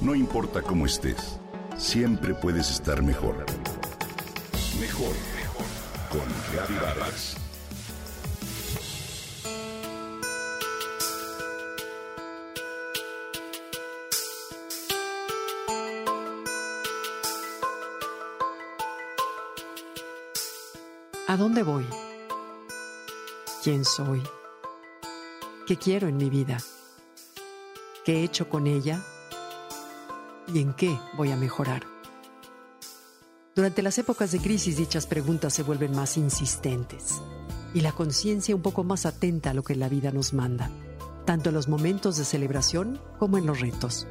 No importa cómo estés, siempre puedes estar mejor. Mejor, mejor. Con Vargas. ¿A dónde voy? ¿Quién soy? ¿Qué quiero en mi vida? ¿Qué he hecho con ella? ¿Y en qué voy a mejorar? Durante las épocas de crisis dichas preguntas se vuelven más insistentes y la conciencia un poco más atenta a lo que la vida nos manda, tanto en los momentos de celebración como en los retos.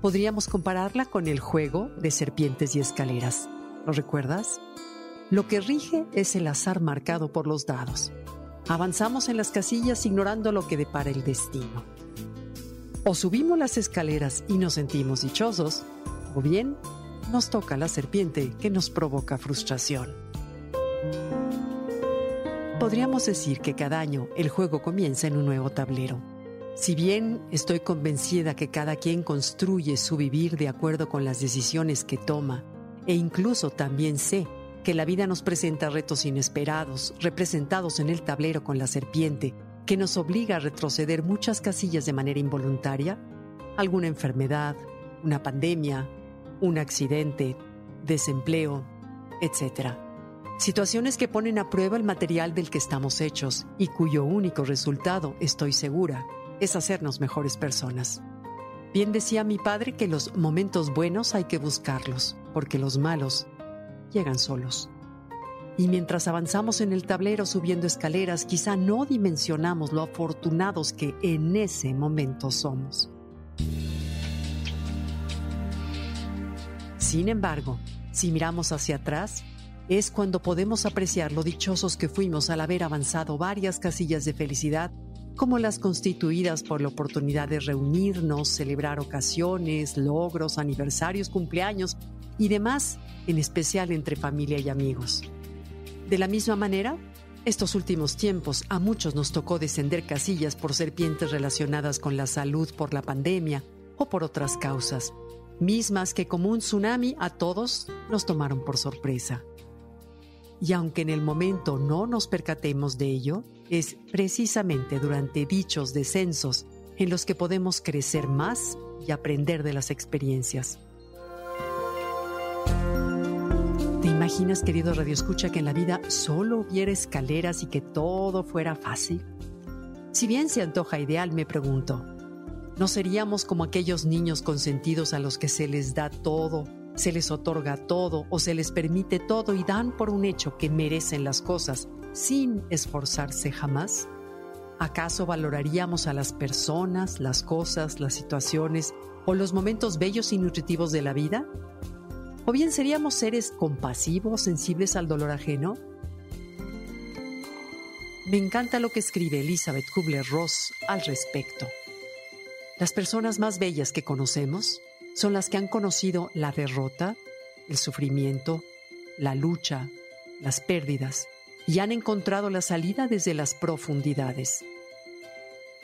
Podríamos compararla con el juego de serpientes y escaleras. ¿Lo recuerdas? Lo que rige es el azar marcado por los dados. Avanzamos en las casillas ignorando lo que depara el destino. O subimos las escaleras y nos sentimos dichosos, o bien nos toca la serpiente que nos provoca frustración. Podríamos decir que cada año el juego comienza en un nuevo tablero. Si bien estoy convencida que cada quien construye su vivir de acuerdo con las decisiones que toma, e incluso también sé que la vida nos presenta retos inesperados, representados en el tablero con la serpiente, que nos obliga a retroceder muchas casillas de manera involuntaria, alguna enfermedad, una pandemia, un accidente, desempleo, etc. Situaciones que ponen a prueba el material del que estamos hechos y cuyo único resultado, estoy segura, es hacernos mejores personas. Bien decía mi padre que los momentos buenos hay que buscarlos, porque los malos llegan solos. Y mientras avanzamos en el tablero subiendo escaleras, quizá no dimensionamos lo afortunados que en ese momento somos. Sin embargo, si miramos hacia atrás, es cuando podemos apreciar lo dichosos que fuimos al haber avanzado varias casillas de felicidad, como las constituidas por la oportunidad de reunirnos, celebrar ocasiones, logros, aniversarios, cumpleaños y demás, en especial entre familia y amigos. De la misma manera, estos últimos tiempos a muchos nos tocó descender casillas por serpientes relacionadas con la salud por la pandemia o por otras causas, mismas que como un tsunami a todos nos tomaron por sorpresa. Y aunque en el momento no nos percatemos de ello, es precisamente durante dichos descensos en los que podemos crecer más y aprender de las experiencias. Imaginas, querido Radio Escucha, que en la vida solo hubiera escaleras y que todo fuera fácil? Si bien se antoja ideal, me pregunto, ¿no seríamos como aquellos niños consentidos a los que se les da todo, se les otorga todo o se les permite todo y dan por un hecho que merecen las cosas sin esforzarse jamás? ¿Acaso valoraríamos a las personas, las cosas, las situaciones o los momentos bellos y nutritivos de la vida? ¿O bien seríamos seres compasivos, sensibles al dolor ajeno? Me encanta lo que escribe Elizabeth Kubler-Ross al respecto. Las personas más bellas que conocemos son las que han conocido la derrota, el sufrimiento, la lucha, las pérdidas y han encontrado la salida desde las profundidades.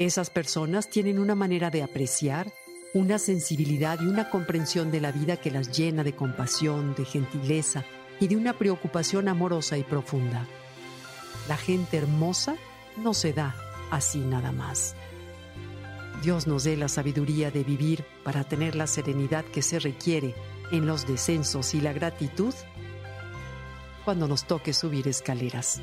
Esas personas tienen una manera de apreciar, una sensibilidad y una comprensión de la vida que las llena de compasión, de gentileza y de una preocupación amorosa y profunda. La gente hermosa no se da así nada más. Dios nos dé la sabiduría de vivir para tener la serenidad que se requiere en los descensos y la gratitud cuando nos toque subir escaleras.